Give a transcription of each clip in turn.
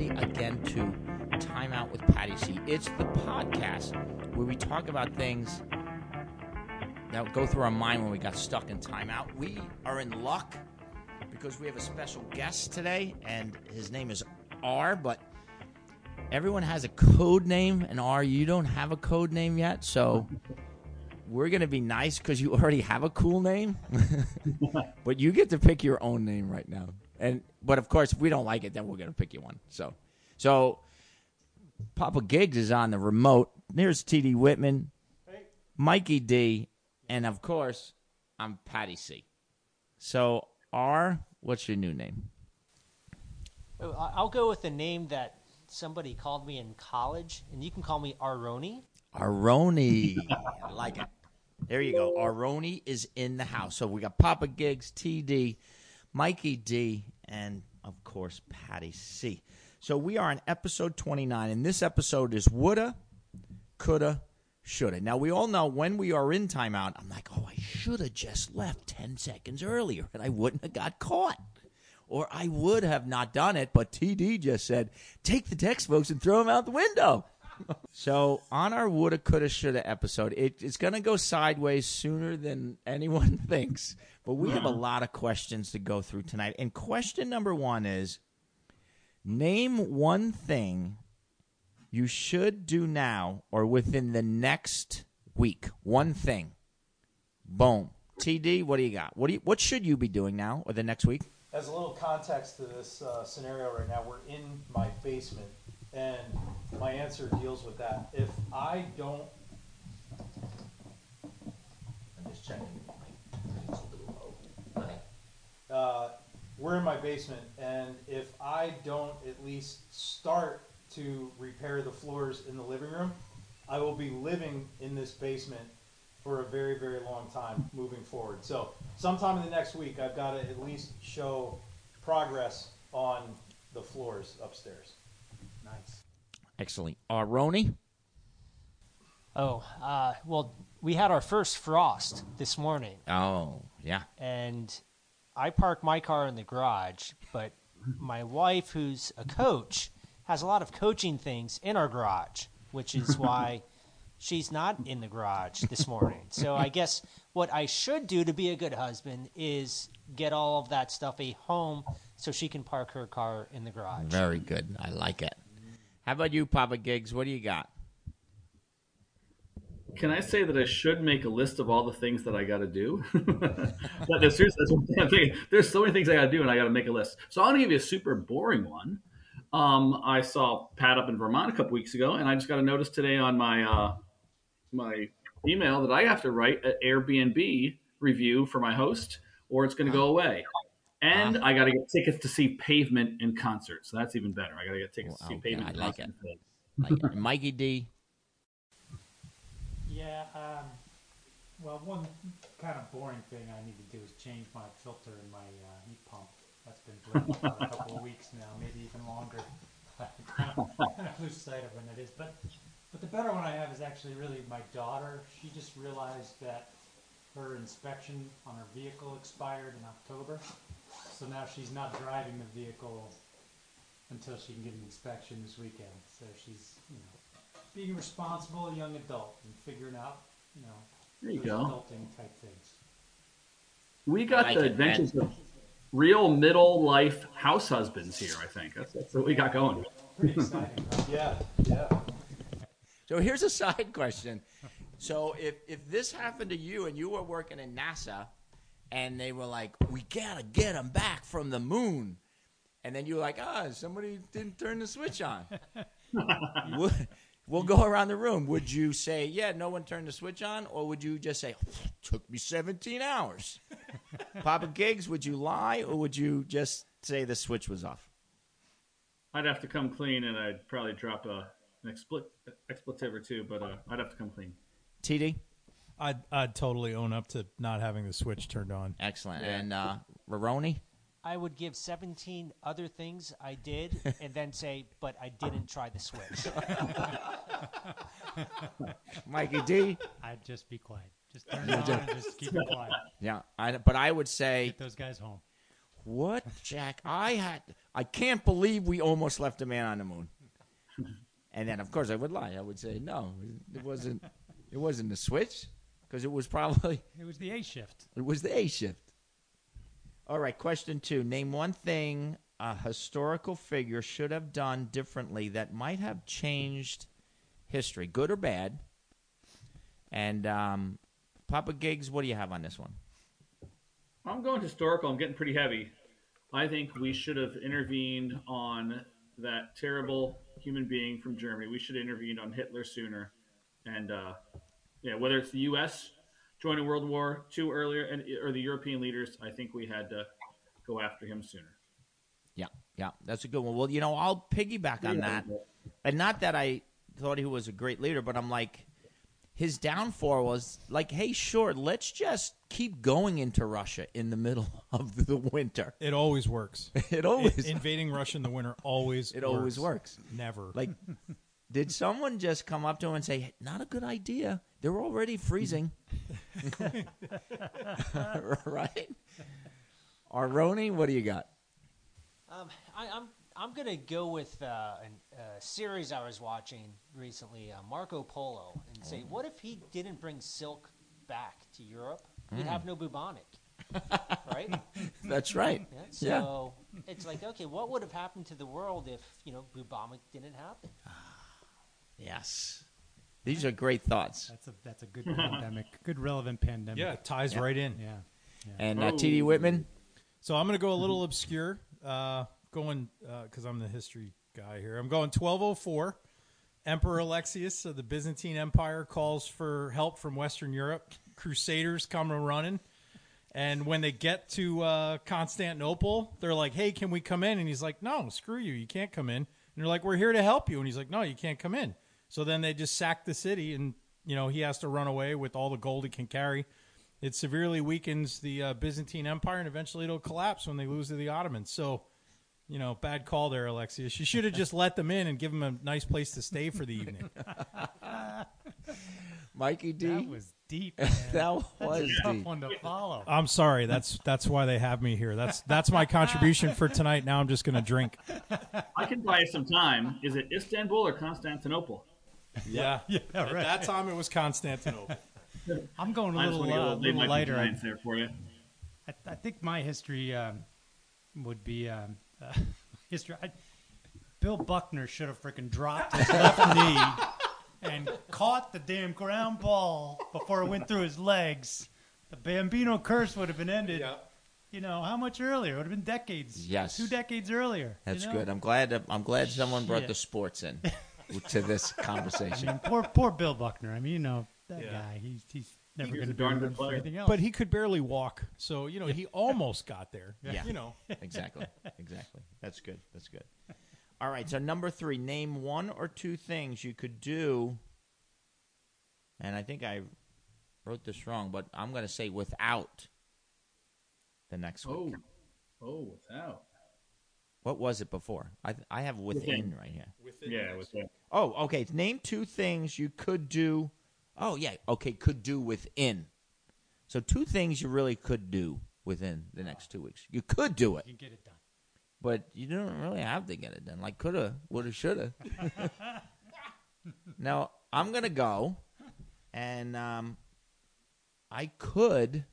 Everybody, again to Time Out with Patty C. It's the podcast where we talk about things that go through our mind when we got stuck in timeout. We are in luck because we have a special guest today, and his name is R, but everyone has a code name, and R, you don't have a code name yet, so we're going to be nice because you already have a cool name, but you get to pick your own name right now. And but of course, if we don't like it, then we're going to pick you one. So, so Papa Gigs is on the remote. There's TD Whitman, Mikey D, and of course, I'm Patty C. So, R, what's your new name? Oh, I'll go with the name that somebody called me in college, and you can call me Aroni. Aroni. I like it. There you go. Aroni is in the house. So we got Papa Gigs, TD, Mikey D, and of course Patty C. So we are on episode 29, and this episode is woulda, coulda, shoulda. Now we all know when we are in timeout, I'm like, oh, I should have just left 10 seconds earlier, and I wouldn't have got caught. Or I would have not done it, but TD just said, take the textbooks and throw them out the window. So on our woulda, coulda, shoulda episode, it, it's going to go sideways sooner than anyone thinks. But we have a lot of questions to go through tonight. And question number one is: Name one thing you should do now or within the next week. One thing. Boom. TD, what do you got? What do you, What should you be doing now or the next week? As a little context to this uh, scenario right now, we're in my basement, and my answer deals with that. If I don't, I'm just checking. Uh, we're in my basement, and if I don't at least start to repair the floors in the living room, I will be living in this basement for a very, very long time moving forward. So, sometime in the next week, I've got to at least show progress on the floors upstairs. Excellent. Aroni? Oh, uh, well, we had our first frost this morning, Oh, yeah. and I parked my car in the garage, but my wife, who's a coach, has a lot of coaching things in our garage, which is why she's not in the garage this morning. So I guess what I should do to be a good husband is get all of that stuff a home so she can park her car in the garage. Very good. I like it. How about you, Papa Gigs? What do you got? Can I say that I should make a list of all the things that I got to do? but no, seriously, that's I'm thinking. There's so many things I got to do, and I got to make a list. So I'm going to give you a super boring one. Um, I saw Pat up in Vermont a couple weeks ago, and I just got a notice today on my uh, my email that I have to write an Airbnb review for my host, or it's going to go away. And I got to get tickets to see Pavement in concert. So that's even better. I got to get tickets to see Wow, Pavement. I in like concert. Like Mikey D. Yeah, um, well, one kind of boring thing I need to do is change my filter in my uh, heat pump. That's been broken for a couple of weeks now, maybe even longer. I kind of, kind of lose sight of when it is. But, but the better one I have is actually really my daughter. She just realized that her inspection on her vehicle expired in October. So now she's not driving the vehicle until she can get an inspection this weekend. So she's, you know, being a responsible young adult and figuring out, you know, There you those go. adulting type things. We got like the it, adventures of real middle life house husbands here. I think that's, that's what we got going. Pretty exciting. Yeah, yeah. So here's a side question. So if if this happened to you and you were working in NASA, and they were like, "We gotta get them back from the moon," and then you're like, "Ah, somebody didn't turn the switch on," we'll go around the room. Would you say, "Yeah, no one turned the switch on," or would you just say, "Took me 17 hours"? Papa Gigs, would you lie, or would you just say the switch was off? I'd have to come clean, and I'd probably drop a an expl- expletive or two, but uh, I'd have to come clean. TD, I'd, I'd totally own up to not having the switch turned on. excellent, and uh, Roroni. I would give 17 other things I did and then say, but I didn't try the switch. Mikey D. I'd just be quiet. Just turn it on and just keep it quiet. Yeah, I, but I would say Get those guys home. What, Jack? I had. I can't believe we almost left a man on the moon. And then, of course, I would lie. I would say no. It wasn't. It wasn't the switch because it was probably It was the A shift. it was the A shift. All right, question two. Name one thing a historical figure should have done differently that might have changed history, good or bad. And um, Papa Gigs, what do you have on this one? I'm going historical. I'm getting pretty heavy. I think we should have intervened on that terrible human being from Germany. We should have intervened on Hitler sooner. And uh, yeah, whether it's the U.S. joining World War II earlier and or the European leaders, I think we had to go after him sooner. Yeah, yeah, that's a good one. Well, you know, I'll piggyback on that. And not that I thought he was a great leader, but I'm like, his downfall was like, hey, sure, let's just keep going into Russia in the middle of the winter. It always works. It always, I- invading Russia in the winter always it always works. Never. Like, did someone just come up to him and say, hey, not a good idea? They're already freezing. right? Aroni, what do you got? Um, I, I'm I'm gonna go with uh, an- a series I was watching recently, uh, Marco Polo, and say, what if he didn't bring silk back to Europe? We'd have no bubonic, right? That's right. Yeah, Yeah. so it's like, okay, what would have happened to the world if you know bubonic didn't happen? Yes. These are great thoughts. That's a that's a good pandemic, good relevant pandemic. yeah, it ties right in. yeah. And uh, T.D. Whitman, So I'm going to go a little obscure, uh, going because I'm the history guy here. I'm going 1204. Emperor Alexius of the Byzantine Empire calls for help from Western Europe. Crusaders come running, and when they get to uh, Constantinople, they're like, "Hey, can we come in?" And he's like, "No, screw you, you can't come in." And they're like, "We're here to help you," and he's like, "No, you can't come in." So then they just sack the city, and you know he has to run away with all the gold he can carry. It severely weakens the uh, Byzantine Empire, and eventually it'll collapse when they lose to the Ottomans. So, you know, bad call there, Alexius. You should have just let them in and give them a nice place to stay for the evening. Mikey D. That was deep. Man. That That's was a tough deep. one to follow. I'm sorry. That's that's why they have me here. That's that's my contribution for tonight. Now I'm just going to drink. I can buy you some time. Is it Istanbul or Constantinople? Yeah, Yeah, At right. that time, it was Constantinople. I'm going a I just little, want a uh, little, lay little lighter. I, there for you. I, I think my history um, would be um, uh, history. I, Bill Buckner should have freaking dropped his left knee and caught the damn ground ball before it went through his legs. The Bambino curse would have been ended. You know how much earlier? It would have been decades. Yes. two decades earlier. you That's know? good. I'm glad. I'm glad someone brought Shit. the sports in to this conversation. I conversation. mean, poor, poor Bill Buckner. I mean, you know that Yeah. guy. He's he's never going to a be darn good player. anything else. But he could barely walk, so you know he almost got there. Yeah. you know. exactly. Exactly. That's good. That's good. All right. So number three, name one or two things you could do. And I think I wrote this wrong, but I'm going to say without the next one. Oh, week. oh, without. What was it before? I I have within, Within. right here. Within yeah, within. that. Oh, okay. Name two things you could do. Oh, yeah. Okay, could do within. So two things you really could do within the next two weeks. You could do it, you can get it done. but you don't really have to get it done. Like coulda, woulda, shoulda. now I'm gonna go, and um, I could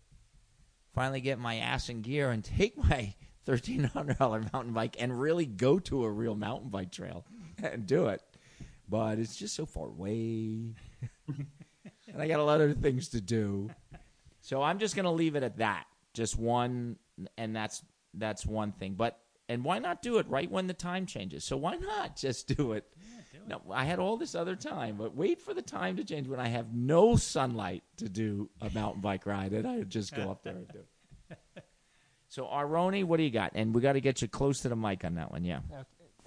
finally get my ass in gear and take my thirteen hundred dollar mountain bike and really go to a real mountain bike trail and do it. But it's just so far away, and I got a lot of things to do. So I'm just gonna leave it at that. Just one, and that's that's one thing. But and why not do it right when the time changes? So why not just do it? No, I had all this other time, but wait for the time to change when I have no sunlight to do a mountain bike ride, and I just go up there and do it. So Aroni, what do you got? And we got to get you close to the mic on that one. Yeah.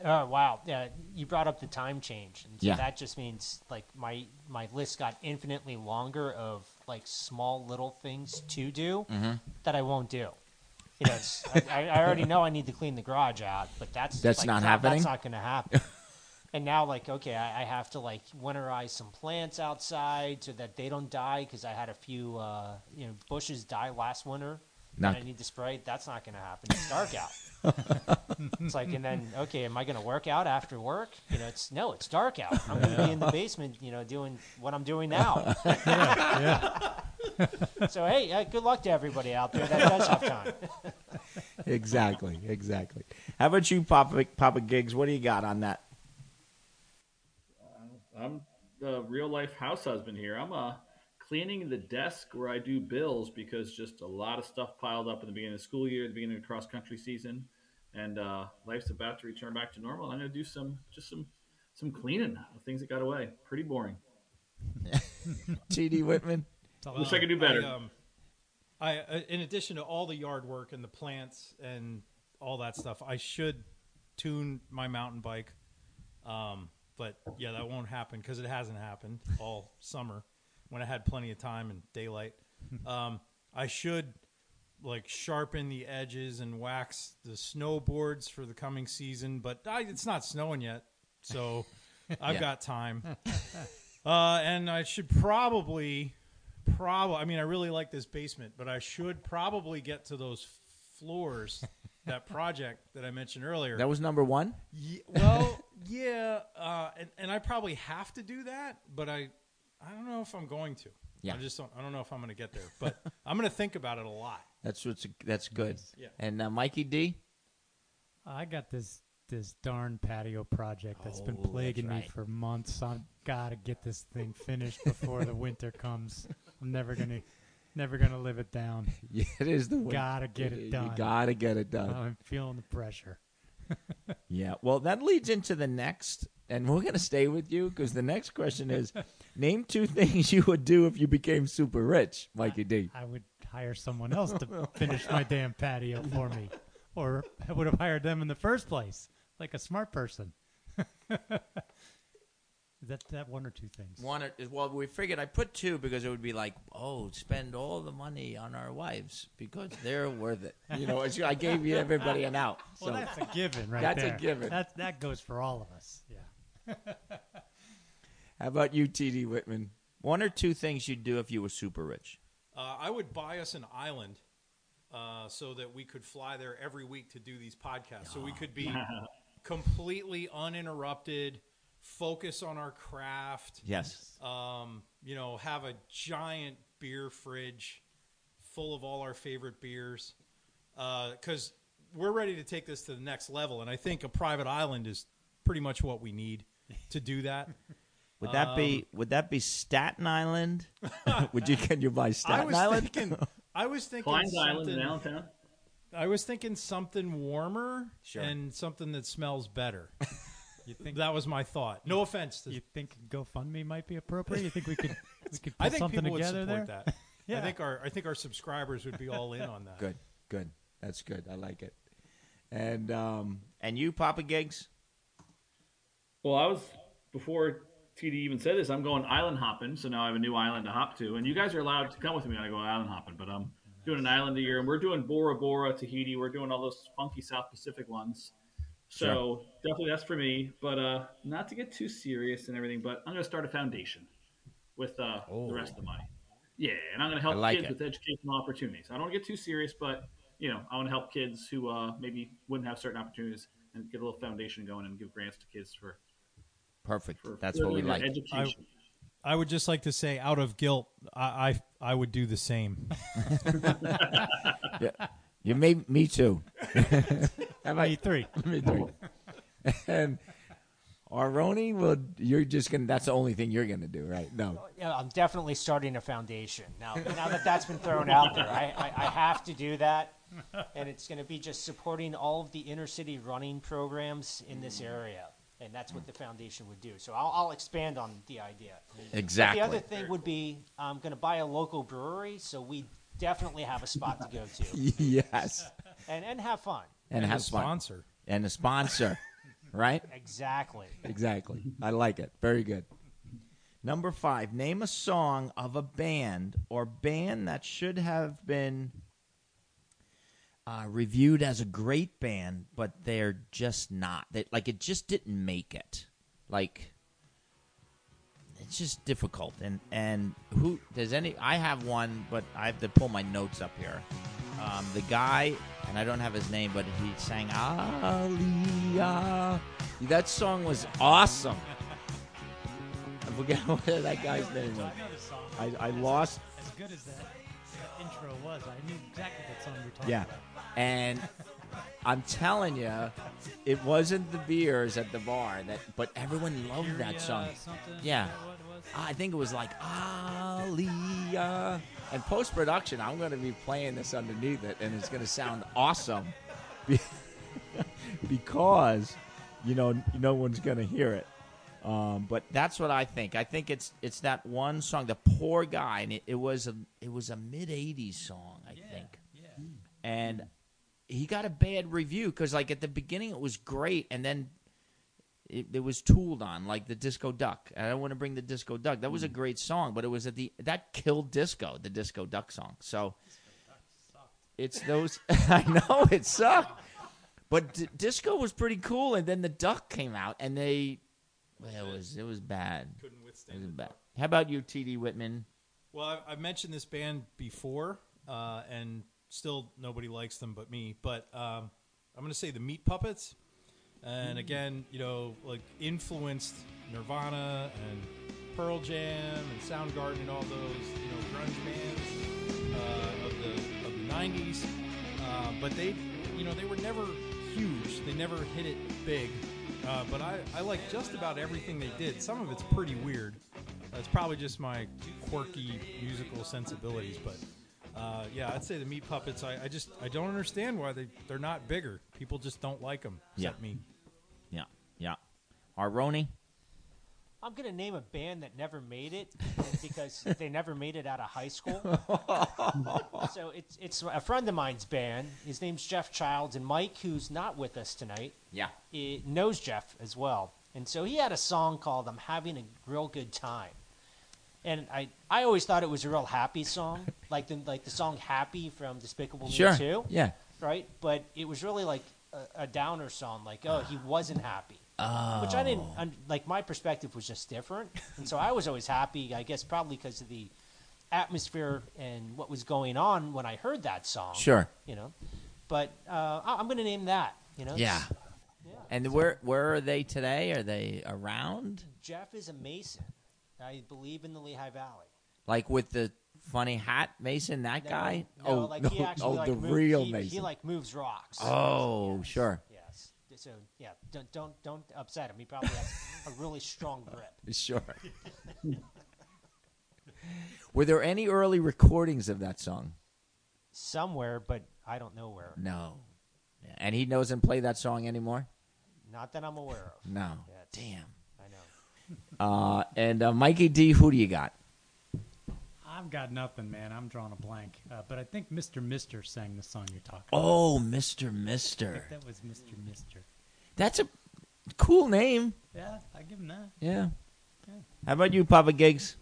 Oh wow! Yeah, you brought up the time change, and so Yeah. that just means like my my list got infinitely longer of like small little things to do Mm-hmm. that I won't do. You know, I, I already know I need to clean the garage out, but that's That's like, not happening? That's not going to happen. and now, like, okay, I, I have to like winterize some plants outside so that they don't die because I had a few uh, you know bushes die last winter. Not- I need to spray. That's not going to happen. It's dark out. it's like, and then okay, am I going to work out after work? You know, it's no, it's dark out. I'm going to be in the basement, you know, doing what I'm doing now. so hey, uh, good luck to everybody out there that does have time. exactly, exactly. How about you, Papa Papa Gigs? What do you got on that? I'm the real life house husband here. I'm uh, cleaning the desk where I do bills because just a lot of stuff piled up in the beginning of the school year, the beginning of cross country season, and uh, life's about to return back to normal. I'm going to do some just some some cleaning of things that got away. Pretty boring. T.D. Whitman. Wish I could do better. I, um, I uh, in addition to all the yard work and the plants and all that stuff, I should tune my mountain bike. Um, but yeah, that won't happen because it hasn't happened all summer when I had plenty of time and daylight. Um, I should like sharpen the edges and wax the snowboards for the coming season, but I, it's not snowing yet, so I've Yeah. got time. Uh, and I should probably, probably. I mean, I really like this basement, but I should probably get to those floors. that project that I mentioned earlier. That was number one. Ye- well, yeah, uh, and, and I probably have to do that, but I, I don't know if I'm going to. Yeah. I just don't. I don't know if I'm going to get there, but I'm going to think about it a lot. That's what's that's good. Yeah. And uh, Mikey D. I got this this darn patio project that's been Oh, that's plaguing me right. for months. I've got to get this thing finished before the winter comes. I'm never gonna never gonna live it down. Yeah, it is the one. Gotta get it You done. gotta get it done. I'm feeling the pressure. Yeah. Well, that leads into the next, and we're going to stay with you because the next question is name two things you would do if you became super rich, Mikey D. I would hire someone else to finish my damn patio for me, or I would have hired them in the first place, like a smart person. That that one or two things? One, or- well, we figured I put two because it would be like, oh, spend all the money on our wives because they're worth it. You know, I gave you everybody an out. So Well, that's a given, right That's a given. That that goes for all of us. Yeah. How about you, T.D. Whitman? One or two things you'd do if you were super rich. Uh, I would buy us an island uh, so that we could fly there every week to do these podcasts. So we could be completely uninterrupted, focus on our craft. Yes. Um, you know, have a giant beer fridge full of all our favorite beers. Because we're ready to take this to the next level, and I think a private island is pretty much what we need to do that. Would that be Um, would that be Staten Island? would you can you buy I Staten was Island? thinking. I was thinking Klein's Island in something- Allentown. I was thinking something warmer Sure. and something that smells better. You think that was my thought. No offense to. you think GoFundMe might be appropriate? You think we could we could put I think something people would together support there? that. I Yeah. think our I think our subscribers would be all in on that. good, good. That's good. I like it. And um and you, Papa Gigs? Well, I was before TD even said this. I'm going island hopping, so now I have a new island to hop to, and you guys are allowed to come with me when I go island hopping. But I'm doing an island a year, and we're doing Bora Bora, Tahiti. We're doing all those funky South Pacific ones. So definitely that's for me. But uh, not to get too serious and everything, but I'm going to start a foundation with uh, the rest of the money. Yeah, and I'm going to help like kids it. with educational opportunities. I don't want to get too serious, but you know, I want to help kids who uh, maybe wouldn't have certain opportunities and get a little foundation going and give grants to kids for Perfect. for That's what we like. their Education. I would just like to say, out of guilt, I I, I would do the same. Yeah. You made me too. How about Me three. me too? And Aroni, well, you're just gonna. That's the only thing you're gonna do, right? No. Yeah, I'm definitely starting a foundation now. Now that that's been thrown out there, I, I, I have to do that, and it's going to be just supporting all of the inner city running programs in this area, and that's what the foundation would do. So I'll, I'll expand on the idea. Exactly. The other thing would be I'm going to buy a local brewery, so we definitely have a spot to go to yes. and and have fun. And, have a fun. sponsor. And a sponsor, right? Exactly. Exactly. I like it. Very good. Number five. Name a song of a band or band that should have been uh, reviewed as a great band, but they're just not. They, like it just didn't make it. Like it's just difficult. And and who does any? I have one, but I have to pull my notes up here. Um, the guy, and I don't have his name, but he sang Aliyah. That song was awesome. I forget what that guy's name was. I, I lost As good as that, that intro was, I knew exactly what song you were talking Yeah. about. And I'm telling you, it wasn't the beers at the bar that, but everyone loved that song. Yeah. that what it was? I think it was like Aliyah. And post production, I'm going to be playing this underneath it, and it's going to sound awesome, because you know no one's going to hear it. Um, but that's what I think. I think it's it's that one song, the poor guy, and it, it was a it was a mid '80s song, I think Yeah. and he got a bad review because like at the beginning it was great and then it, it was tooled on like the disco duck. And i don't want to bring the disco duck. That was a great song but it was at the that killed disco the disco duck song. So it's those i know it sucked. But d- disco was pretty cool and then the duck came out and they well, it was it was bad. Couldn't it was bad. How about you td whitman? Well, I've, I've mentioned this band before, uh, and still nobody likes them but me. But um, I'm going to say the Meat Puppets, and again, you know, like influenced Nirvana and Pearl Jam and Soundgarden and all those, you know, grunge bands uh, of the of the '90s. Uh, but they, you know, they were never huge. They never hit it big. Uh, but I, I like just about everything they did. Some of it's pretty weird. It's probably just my quirky musical sensibilities, but uh, yeah, I'd say the Meat Puppets. I, I just I don't understand why they they're not bigger. People just don't like them. Except Yeah. me. yeah yeah aroni I'm gonna name a band that never made it because they never made it out of high school. so it's it's a friend of mine's band. His name's Jeff Childs, and Mike, who's not with us tonight, yeah eh, knows Jeff as well. And so he had a song called "I'm Having a Real Good Time," and I I always thought it was a real happy song, like the like the song "Happy" from Despicable Me sure 2, yeah right? But it was really like a, a downer song, like oh he wasn't happy. oh which I didn't un- like. My perspective was just different, and so I was always happy. I guess probably because of the atmosphere and what was going on when I heard that song. sure you know. But uh, I'm going to name that. You know. Yeah. Yeah. And where where are they today? Are they around? Jeff is a Mason. I believe in the Lehigh Valley. Like with the funny hat, Mason? That No, guy? No, oh, like no, he actually oh, like the real he, Mason. He like moves rocks. oh, Yes. sure, Yes. So yeah, don't don't don't upset him. He probably has a really strong grip. sure. Were there any early recordings of that song? Somewhere, but I don't know where. No. And he knows and play that song anymore. Not that I'm aware of. No. Yeah, Damn. I know. Uh, and uh, Mikey D, who do you got? I've got nothing, man. I'm drawing a blank. Uh, but I think Mr. Mister sang the song you're talking Oh, Mister about. I Mister. think that was Mr. Mister. That's a cool name. Yeah, I give him that. Yeah. Yeah. How about you, Papa Gigs?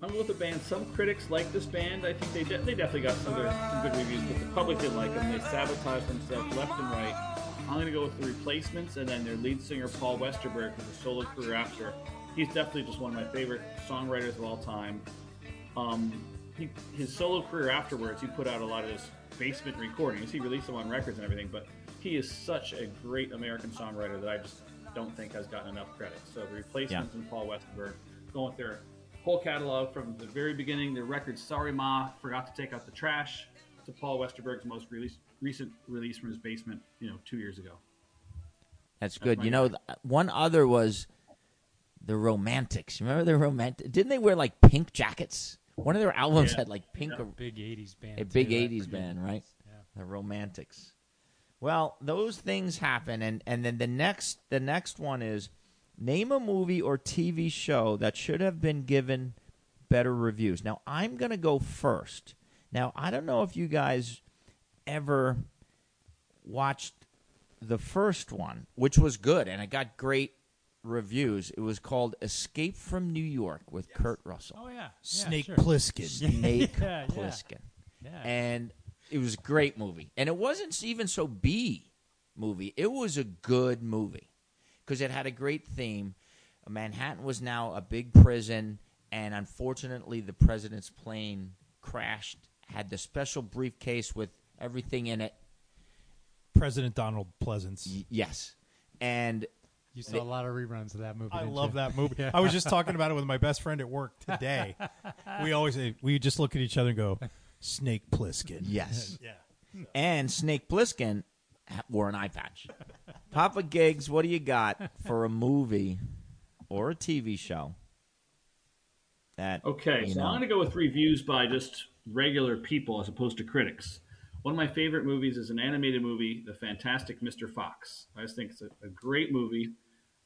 I'm with the band. Some critics like this band. I think they de- they definitely got some good, some good reviews, but the public didn't like them. They sabotaged themselves left and right. I'm going to go with the replacements and then their lead singer Paul Westerberg, who's a solo career after. He's definitely just one of my favorite songwriters of all time. Um, he, his solo career afterwards, he put out a lot of his basement recordings. He released them on records and everything, but he is such a great American songwriter that I just don't think has gotten enough credit. So the replacements and Paul Westerberg going with their whole catalog from the very beginning, their record "Sorry Ma," forgot to take out the trash, to Paul Westerberg's most release, recent release from his basement, you know, two years ago. That's good. my you know, th- one other was the Romantics. Remember the Romantic? Didn't they wear like pink jackets? One of their albums Yeah. had like pink, Yeah. Big '80s band. a big too. '80s forget. band, right? Yeah. The Romantics. Well, those things happen, and and then the next the next one is name a movie or TV show that should have been given better reviews. Now I'm gonna go first. Now I don't know if you guys ever watched the first one, which was good and it got great reviews. It was called Escape from New York with Kurt Russell. Oh yeah. yeah, Snake sure. Plissken. Snake Yeah, yeah. Plissken Yeah. and it was a great movie. And it wasn't even so B movie. It was a good movie because it had a great theme. Manhattan was now a big prison, and unfortunately, the president's plane crashed had the special briefcase with everything in it. President Donald Pleasence. Y- yes, and You saw a lot of reruns of that movie. I love you? that movie. I was just talking about it with my best friend at work today. we always eh, we just look at each other and go, "Snake Plissken." yes, Yeah. and Snake Plissken wore an eye patch. Papa Gigs, what do you got for a movie or a TV show? That Okay, you so know, I'm going to go with reviews by just regular people as opposed to critics. One of my favorite movies is an animated movie, The Fantastic Mr. Fox. I just think it's a, a great movie.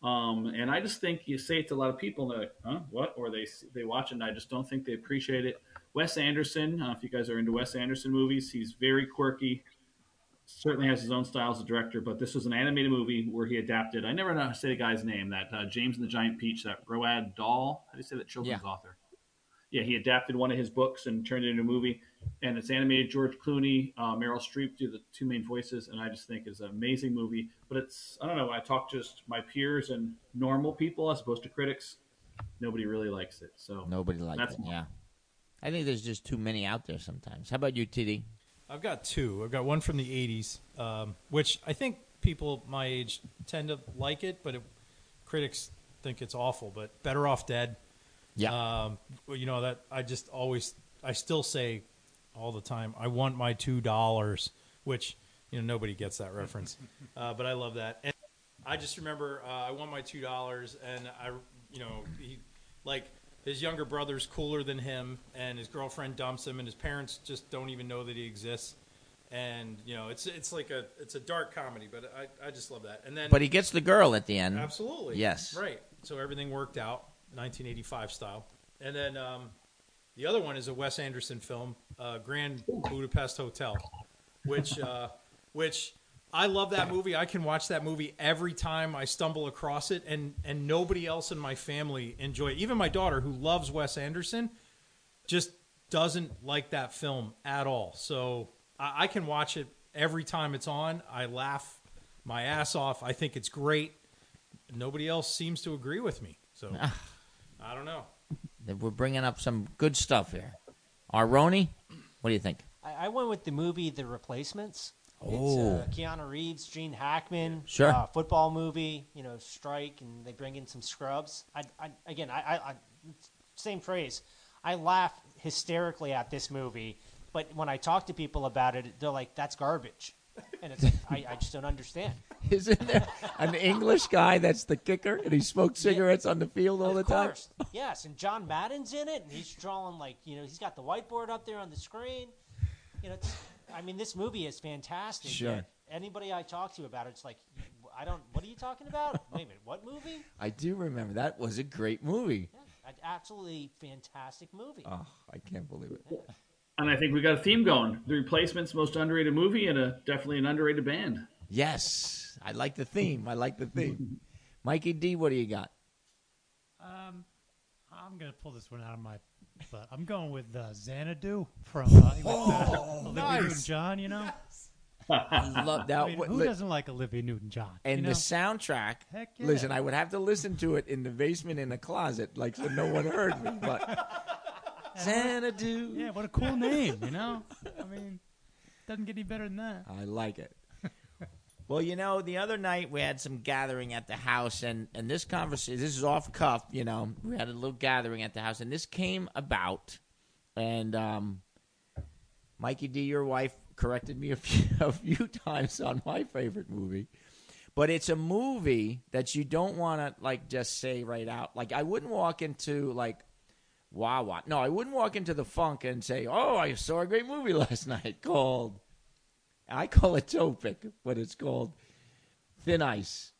Um, and I just think you say it to a lot of people, and they're like, huh, what? Or they, they watch it, and I just don't think they appreciate it. Wes Anderson, uh, if you guys are into Wes Anderson movies, he's very quirky. Certainly has his own style as a director, but this was an animated movie where he adapted. I never know how to say the guy's name. That uh, James and the Giant Peach, that Roald Dahl. How do you say that children's Yeah. author? yeah, he adapted one of his books and turned it into a movie. And it's animated. George Clooney, uh, Meryl Streep do the two main voices, and I just think it's an amazing movie. But it's I don't know. When I talk to just my peers and normal people as opposed to critics, nobody really likes it. So nobody likes That's it. mine. Yeah, I think there's just too many out there sometimes. How about you, TD? I've got two. I've got one from the '80s, um, which I think people my age tend to like it, but it, critics think it's awful. But Better Off Dead. Yeah, Um, well, you know that I just always, I still say all the time, I want my two dollars, which you know nobody gets that reference, uh, but I love that. And I just remember uh, I want my two dollars, and I, you know, he like his younger brother's cooler than him, and his girlfriend dumps him, and his parents just don't even know that he exists. And you know, it's it's like a it's a dark comedy, but I, I just love that. And then but he gets the girl at the end. Absolutely. Yes. Right. So everything worked out, 1985 style. And then um, the other one is a Wes Anderson film, uh, Grand Budapest Hotel, which uh, which I love that movie. I can watch that movie every time I stumble across it, and and nobody else in my family enjoy it. Even my daughter, who loves Wes Anderson, just doesn't like that film at all. So I, I can watch it every time it's on. I laugh my ass off. I think it's great. Nobody else seems to agree with me. So I don't know. We're bringing up some good stuff here. Aroni, what do you think? I, I went with the movie The Replacements. Oh. It's uh, Keanu Reeves, Gene Hackman. Sure. Uh, football movie, you know, strike, and they bring in some scrubs. I, I again, I, I, same phrase. I laugh hysterically at this movie, but when I talk to people about it, they're like, "That's garbage," and it's like, I, I just don't understand. Isn't there an English guy that's the kicker and he smokes cigarettes on the field all of the time? course, yes. And John Madden's in it, and he's drawing like you know, he's got the whiteboard up there on the screen. You know, I mean, this movie is fantastic. Sure. Anybody I talk to about it, it's like, I don't. What are you talking about? Wait a minute, what movie? I do remember that was a great movie. Yeah, an absolutely fantastic movie. Oh, I can't believe it. and I think we got a theme going. The replacements, most underrated movie, and a definitely an underrated band. Yes, I like the theme. I like the theme. Mikey D, what do you got? Um, I'm gonna pull this one out of my butt. I'm going with uh, Xanadu from uh, with, uh, Olivia nice. Newton-John. You know, I love that. I mean, who li- doesn't like Olivia Newton-John? and you know? the soundtrack. Heck yeah. Listen, I would have to listen to it in the basement in the closet, like so no one heard me. But Xanadu. yeah, what a cool name. You know, I mean, doesn't get any better than that. I like it. Well, you know, the other night we had some gathering at the house, and and this conversation, this is off cuff. You know, we had a little gathering at the house, and this came about, and um, Mikey D, your wife, corrected me a few, a few times on my favorite movie. But it's a movie that you don't want to like just say right out. Like I wouldn't walk into like Wawa. No, I wouldn't walk into the funk and say, "Oh, I saw a great movie last night called." I call it Topic, but it's called Thin Ice.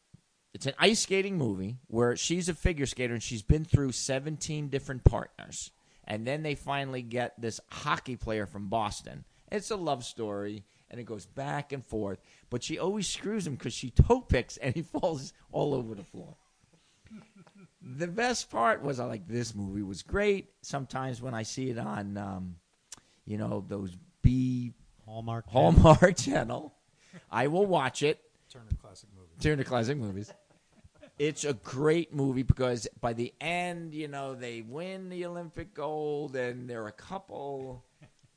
It's an ice skating movie where she's a figure skater and she's been through 17 different partners. And then they finally get this hockey player from Boston. It's a love story and it goes back and forth. But she always screws him because she toe picks and he falls all over the floor. the best part was I like this movie was great. Sometimes when I see it on, um, you know, those B Hallmark. Hallmark Channel. I will watch it. Turner Classic Movie. Turn to classic movies. It's a great movie because by the end, you know, they win the Olympic gold and they're a couple.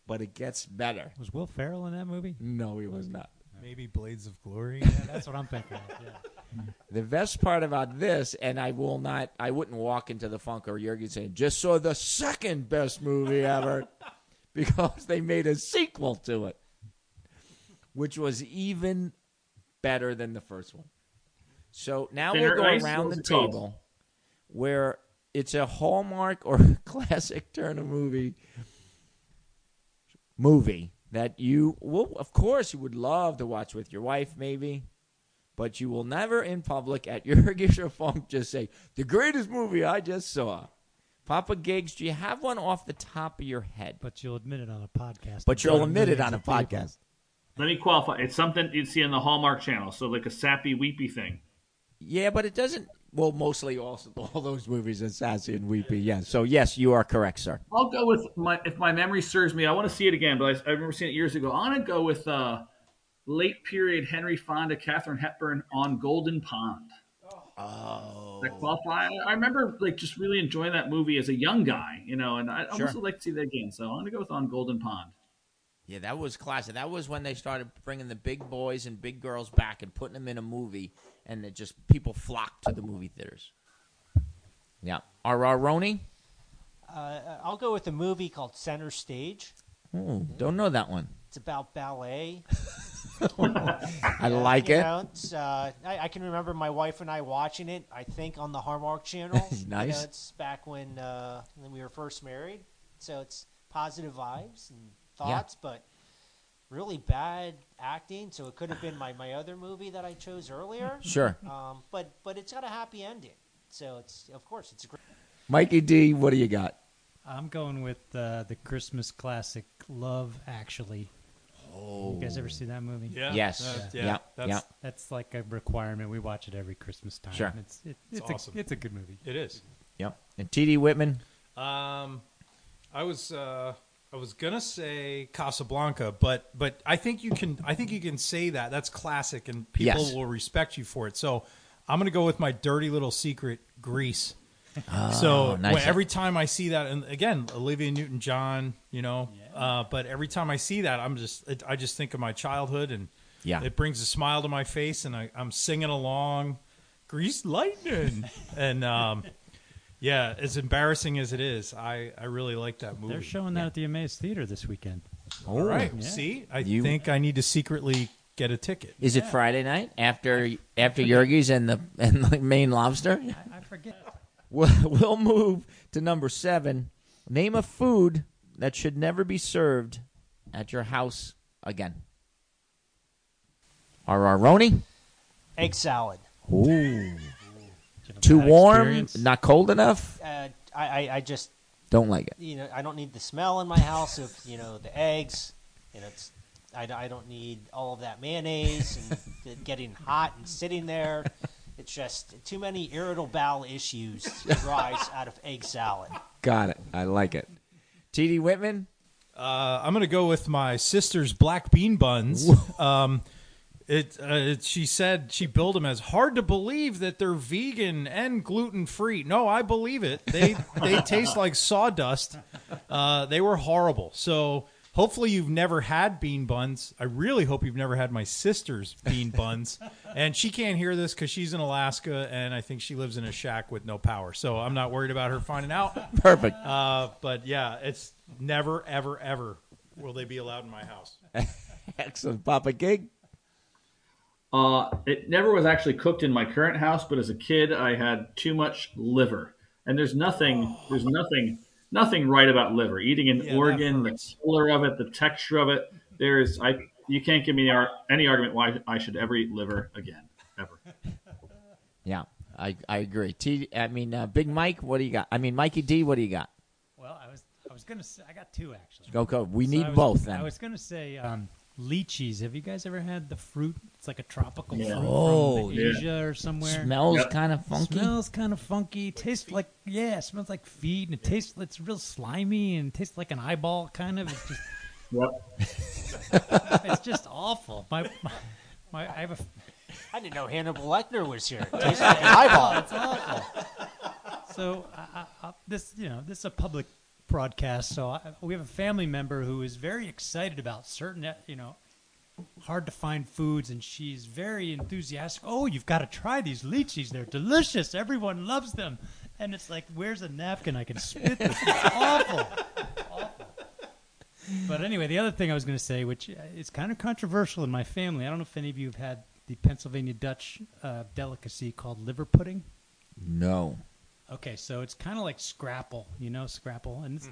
but it gets better. Was Will Ferrell in that movie? No, he was not. Maybe Blades of Glory. Yeah, that's what I'm thinking. Of, yeah. The best part about this, and I will not, I wouldn't walk into the Funk or Jurgen saying, just saw the second best movie ever because they made a sequel to it, which was even better than the first one. So now Thinner we'll go Ice? around the was it called? table where it's a Hallmark or classic Turner movie movie that you will, of course, you would love to watch with your wife, maybe, but you will never in public at your Gisher Funk just say, the greatest movie I just saw. Papa Gigs, do you have one off the top of your head? But you'll admit it on a podcast. But you'll admit it on a people. podcast. Let me qualify. It's something you'd see on the Hallmark Channel, so like a sappy, weepy thing. Yeah, but it doesn't. Well, mostly also all those movies are sassy and weepy. Yeah. So yes, you are correct, sir. I'll go with my if my memory serves me. I want to see it again, but I, I remember seeing it years ago. I want to go with uh, late period Henry Fonda, Katharine Hepburn on Golden Pond. Oh. That qualify? I remember like just really enjoying that movie as a young guy, you know, and I, I Sure. also like to see that again. So I'm going to go with on Golden Pond. Yeah, that was classic. That was when they started bringing the big boys and big girls back and putting them in a movie, and it just people flocked to the movie theaters. Yeah. Uh, Roni? Uh, I'll go with a movie called Center Stage. Oh, don't know that one. It's about ballet. I like it. know, uh, I, I can remember my wife and I watching it. I think on the Hallmark Channel. You know, Nice. it's back when uh, when we were first married, so it's positive vibes and Yeah. thoughts, but really bad acting. So it could have been my, my other movie that I chose earlier. Sure. Um, but but it's got a happy ending. So it's of course it's a great. Mikey D, what do you got? I'm going with uh, the Christmas classic Love Actually. Oh. You guys ever see that movie? Yeah. Yes. Uh, Yeah. yeah. Yeah. That's, That's like a requirement. We watch it every Christmas time. Sure. It's it, it's, It's a, awesome. it's a good movie. It is. Yep. And T.D. Whitman. Um, I was uh, I was gonna say Casablanca, but but I think you can I think you can say that that's classic and people Yes. will respect you for it. So I'm gonna go with my dirty little secret, Grease. so Oh, nice. when- every time I see that, and again Olivia Newton John, you know, uh, but every time I see that, I'm just it, I just think of my childhood and Yeah. it brings a smile to my face, and I, I'm singing along, Grease Lightning, and um, yeah, as embarrassing as it is, I, I really like that movie. They're showing that at the Amaze Theater this weekend. Oh. All right, Yeah. see, I You- think I need to secretly get a ticket. Is it Friday night after after Yergis and the and the Maine Lobster? I, I forget. We'll, we'll move to number seven. Name a food that should never be served at your house again. Araroni? Egg salad. Ooh. Did you have a Too warm? experience? Not cold enough? Uh, I, I I just Don't like it. you know I don't need the smell in my house of you know the eggs. You know it's I, I don't need all of that mayonnaise and getting hot and sitting there. It's just too many irritable bowel issues arise out of egg salad. Got it. I like it. T.D. Whitman? Uh, I'm gonna go with my sister's black bean buns. Um, it, uh, it she said she billed them as hard to believe that they're vegan and gluten free. No, I believe it. They they taste like sawdust. Uh, they were horrible. So hopefully you've never had bean buns. I really hope you've never had my sister's bean buns. And she can't hear this because she's in Alaska and I think she lives in a shack with no power. So I'm not worried about her finding out. Perfect. Uh, but yeah, it's never, ever, ever will they be allowed in my house. Excellent. Papa Gig? Uh, it never was actually cooked in my current house, but as a kid, I had too much liver, and there's nothing, there's nothing, nothing right about liver. Eating an Yeah, organ, the color of it, the texture of it. There's, I, you can't give me ar- any argument why I should ever eat liver again, ever. Yeah, I, I agree. T. I mean, uh, Big Mike, what do you got? I mean, Mikey D, what do you got? Well, I was I was gonna say I got two actually. Go, go. We So need was- both then. I was gonna say um, lychees. Have you guys ever had the fruit? It's like a tropical Yeah. fruit Oh, from yeah. Asia or somewhere. Smells Yep. kind of funky. Smells kind of funky. Tastes like yeah, smells like feet, and it tastes it's real slimy and tastes like an eyeball kind of. It's just Yep. it's just awful. My, my, my I have a I didn't know Hannibal Lecter was here. It tastes like an eyeball. it's awful. So I, I, I, this you know this is a public broadcast. So I, we have a family member who is very excited about certain, you know, hard to find foods, and she's very enthusiastic. Oh, you've got to try these lychees; they're delicious. Everyone loves them. And it's like, where's a napkin I can spit this? It's awful. awful. But anyway, the other thing I was going to say, which uh, is kind of controversial in my family, I don't know if any of you have had the Pennsylvania Dutch uh, delicacy called liver pudding. No. Okay, so it's kind of like scrapple, you know, scrapple, and it's,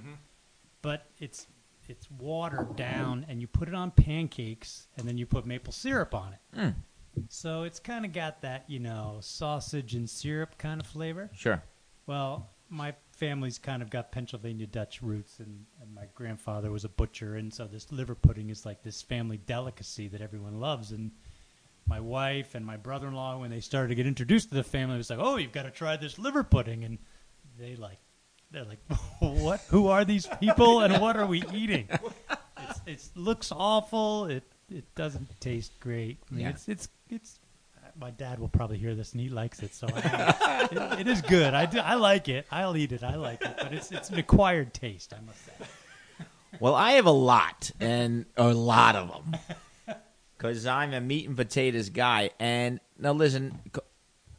but it's it's watered down, and you put it on pancakes, and then you put maple syrup on it. Mm. So it's kind of got that, you know, sausage and syrup kind of flavor. Sure. Well, my family's kind of got Pennsylvania Dutch roots, and, and my grandfather was a butcher, and so this liver pudding is like this family delicacy that everyone loves. And my wife and my brother-in-law, when they started to get introduced to the family, was like, "Oh, you've got to try this liver pudding," and they like, they're like, "What? Who are these people, and what are we eating?" It's, it looks awful. It it doesn't taste great. I mean, Yeah. it's it's it's. My dad will probably hear this, and he likes it, so I, it, it is good. I do, I like it. I'll eat it. I like it, but it's it's an acquired taste, I must say. Well, I have a lot, and a lot of them, because I'm a meat and potatoes guy. And now, listen,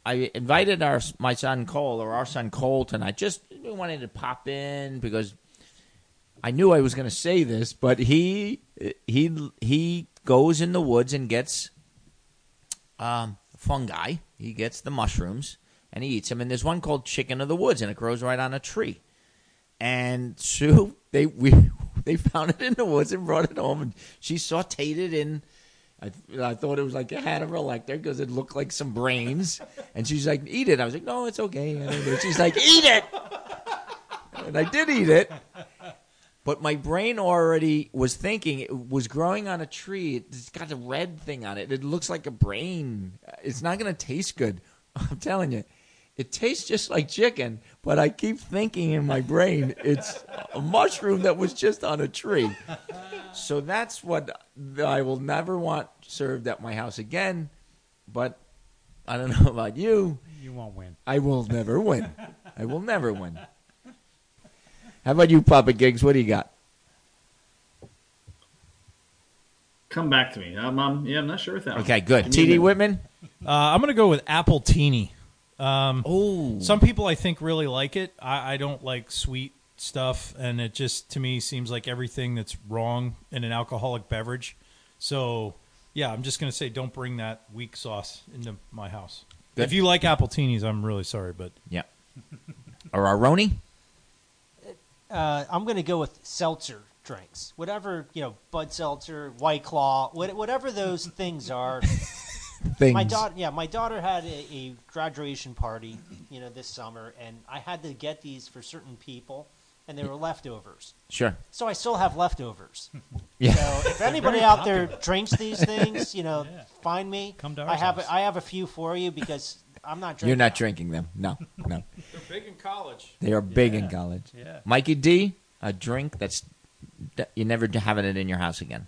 I invited our my son Cole or our son Cole tonight. Just wanted to pop in because I knew I was going to say this, but he he he goes in the woods and gets um, fungi. He gets the mushrooms and he eats them. And there's one called chicken of the woods, and it grows right on a tree. And Sue, they we they found it in the woods and brought it home, and she sautéed it in. I, I thought it was like a Hannibal Lecter because it looked like some brains, and she's like, "Eat it." I was like, "No, it's okay." She's like, "Eat it," and I did eat it. But my brain already was thinking it was growing on a tree. It's got a red thing on it. It looks like a brain. It's not going to taste good. I'm telling you. It tastes just like chicken, but I keep thinking in my brain it's a mushroom that was just on a tree. So that's what I will never want served at my house again. But I don't know about you. You won't win. I will never win. I will never win. How about you, Papa Gigs? What do you got? Come back to me. Um, um, yeah, I'm not sure with that. Okay, good. Give me a TD. Whitman? Uh, I'm going to go with appletini. Oh. Some people I think really like it. I, I don't like sweet stuff, and it just to me seems like everything that's wrong in an alcoholic beverage. So, yeah, I'm just going to say don't bring that weak sauce into my house. Good. If you like appletinis, I'm really sorry, but Yeah. Or Aroni? Uh, I'm going to go with seltzer drinks. Whatever, you know, Bud Seltzer, White Claw, what- whatever those things are. Things. My daughter, yeah, my daughter had a, a graduation party, you know, this summer, and I had to get these for certain people, and they were leftovers. Sure. So I still have leftovers. Yeah. So if anybody out there drinks these things, you know, Yeah. find me. Come to our I have house. I have a few for you because I'm not drinking. You're not them. drinking them. No, no. they're big in college. They are big in college. Yeah. Mikey D, a drink that's that you're never having it in your house again.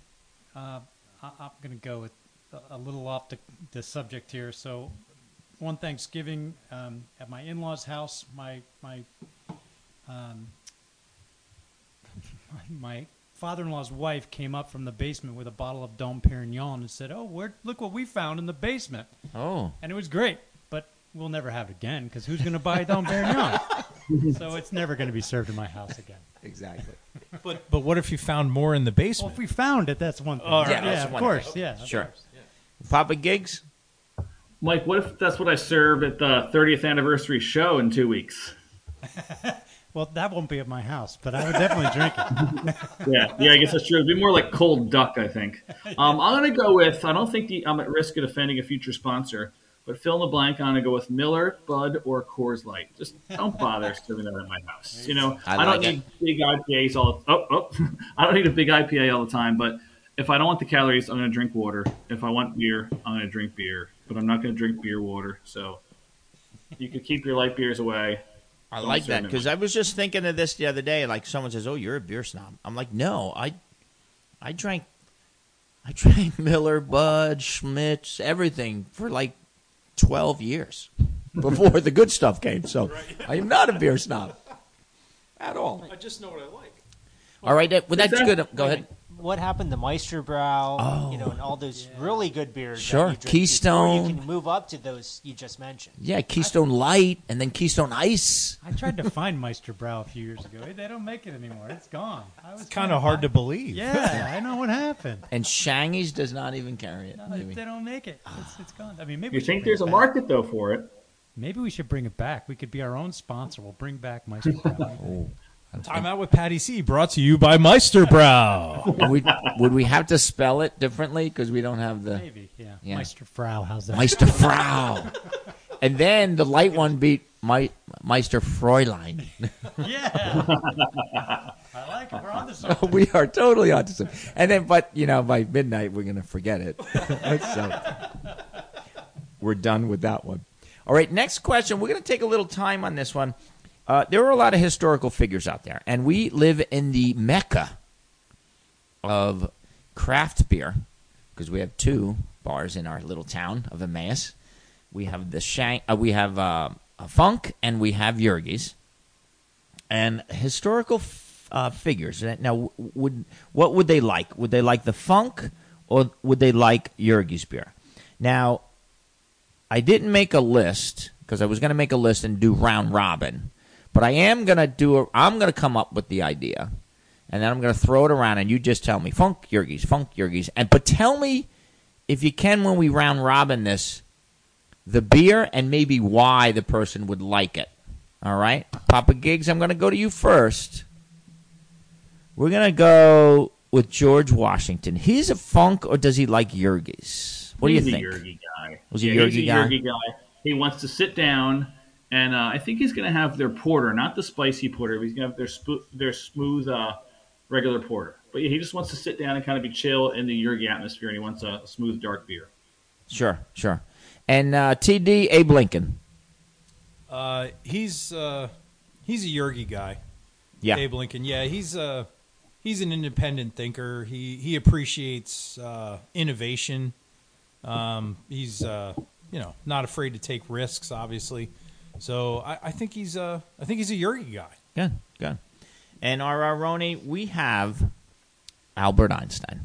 Uh, I, I'm going to go with a, a little off the, the subject here. So, one Thanksgiving um, at my in-laws' house, my my um, my, my father-in-law's wife came up from the basement with a bottle of Dom Perignon and said, "Oh, where, look what we found in the basement," Oh. and it was great. But we'll never have it again because who's going to buy Dom Perignon? so it's never going to be served in my house again. Exactly. But but what if you found more in the basement? Well, basement? if we found it, that's one thing. All right. Yeah, yeah, that's of one course. thing. Yeah, of Sure. course. Papa Gigs? Mike, what if that's what I serve at the 30th anniversary show in two weeks? Well, that won't be at my house, but I would definitely drink it. Yeah, yeah, I guess that's true. It'd be more like cold duck, I think. Um, I'm gonna go with. I don't think the, I'm at risk of offending a future sponsor, but fill in the blank. I'm gonna go with Miller, Bud, or Coors Light. Just don't bother serving that at my house. You know, I I, don't like need big IPAs all. Oh, oh, I don't need a big IPA all the time. But if I don't want the calories, I'm gonna drink water. If I want beer, I'm gonna drink beer. But I'm not gonna drink beer water. So you could keep your light beers away. I like that because. I was just thinking of this the other day. Like someone says, "Oh, you're a beer snob." I'm like, "No, I, I drank, I drank Miller, Bud, Schmidt's, everything for like twelve years before the good stuff came. So I am not a beer snob. at all. I just know what I like. All right, that, well, that's Exactly. good. Go ahead. What happened to Meister Brau? Oh. You know, and all oh, those really good beers. that Sure. you drink before Keystone. You can move up to those you just mentioned. Yeah, Keystone Light and then Keystone Ice. I tried to find Meister Brau a few years ago. They don't make it anymore. It's gone. I was It's kind of hard to believe. Yeah, I know what happened. And Shangy's does not even carry it. No, maybe. they don't make it. It's, it's gone. I mean, maybe You we think there's a back. market though for it? Maybe we should bring it back. We could be our own sponsor. We'll bring back Meister Brau. Time out with Patty C. Brought to you by Meister Brau. would, we, would we have to spell it differently because we don't have the Maybe, yeah. Yeah. Meisterfrau, how's that? Meisterfrau? and then the light one beat Me- Meister Fräulein. yeah. I like it. We're on to something. we are totally onto something. And then, but you know, by midnight we're gonna forget it. so we're done with that one. All right, next question. We're gonna take a little time on this one. Uh, there are a lot of historical figures out there, and we live in the mecca of craft beer because we have two bars in our little town of Emmaus. We have the Shank, uh, we have uh, a Funk, and we have Yergey's and historical f- uh, figures. Uh, Now, would what would they like? Would they like the funk, or would they like Yergey's beer? Now, I didn't make a list because I was going to make a list and do round robin, but I am going to do. A, I'm going to come up with the idea, and then I'm going to throw it around, and you just tell me funk Yergey's, funk Yergey's, and but tell me if you can when we round robin this, the beer and maybe why the person would like it. All right, Papa Gigs, I'm going to go to you first. We're going to go with George Washington. He's a funk, or does he like Yergey's? What he's do you a think? Yergey guy. Was he a yeah, he's Yergey a guy? Yergey guy. He wants to sit down, and uh, I think he's going to have their porter, not the spicy porter. But he's going to have their spo- their smooth, uh, regular porter. But yeah, he just wants to sit down and kind of be chill in the Yergey atmosphere, and he wants a, smooth, dark beer. Sure, sure. And uh, TD Abe Lincoln. Uh, he's uh, he's a Yergey guy. Yeah, Abe Lincoln. Yeah, he's uh, he's an independent thinker. He he appreciates uh, innovation. Um, he's uh, you know not afraid to take risks. Obviously, so I, I think he's uh, I think he's a Yergey guy. good, good. And our Aroni, we have Albert Einstein.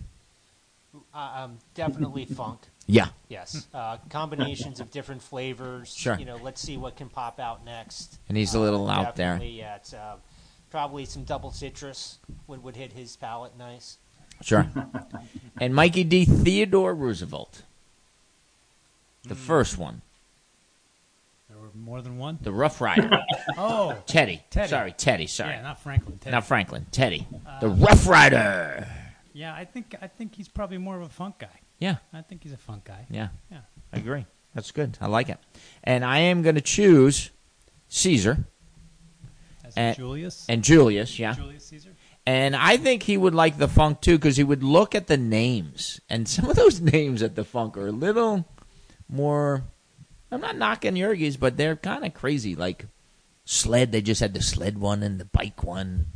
Uh, um, definitely funk. Yeah, Yes, uh, combinations of different flavors. Sure. You know, let's see what can pop out next. and he's a little Uh, out there. definitely, Yeah, it's uh, probably some double citrus would would hit his palate nice. Sure. and Mikey D. Theodore Roosevelt. The first one, There were more than one. the Rough Rider. Oh, Teddy. Teddy. Sorry, Teddy. Sorry. yeah, not Franklin. Teddy. Not Franklin. Teddy. Uh, the Rough Rider. yeah, I think I think he's probably more of a funk guy. Yeah, I think he's a funk guy. yeah. Yeah. I agree. That's good. I like it. And I am going to choose Caesar As And- Julius. and Julius. Yeah. Julius Caesar. And I think he would like the funk too because he would look at the names. And some of those names at the funk are a little more. I'm not knocking Yergey's, but they're kind of crazy. Like sled, they just had the sled one and the bike one.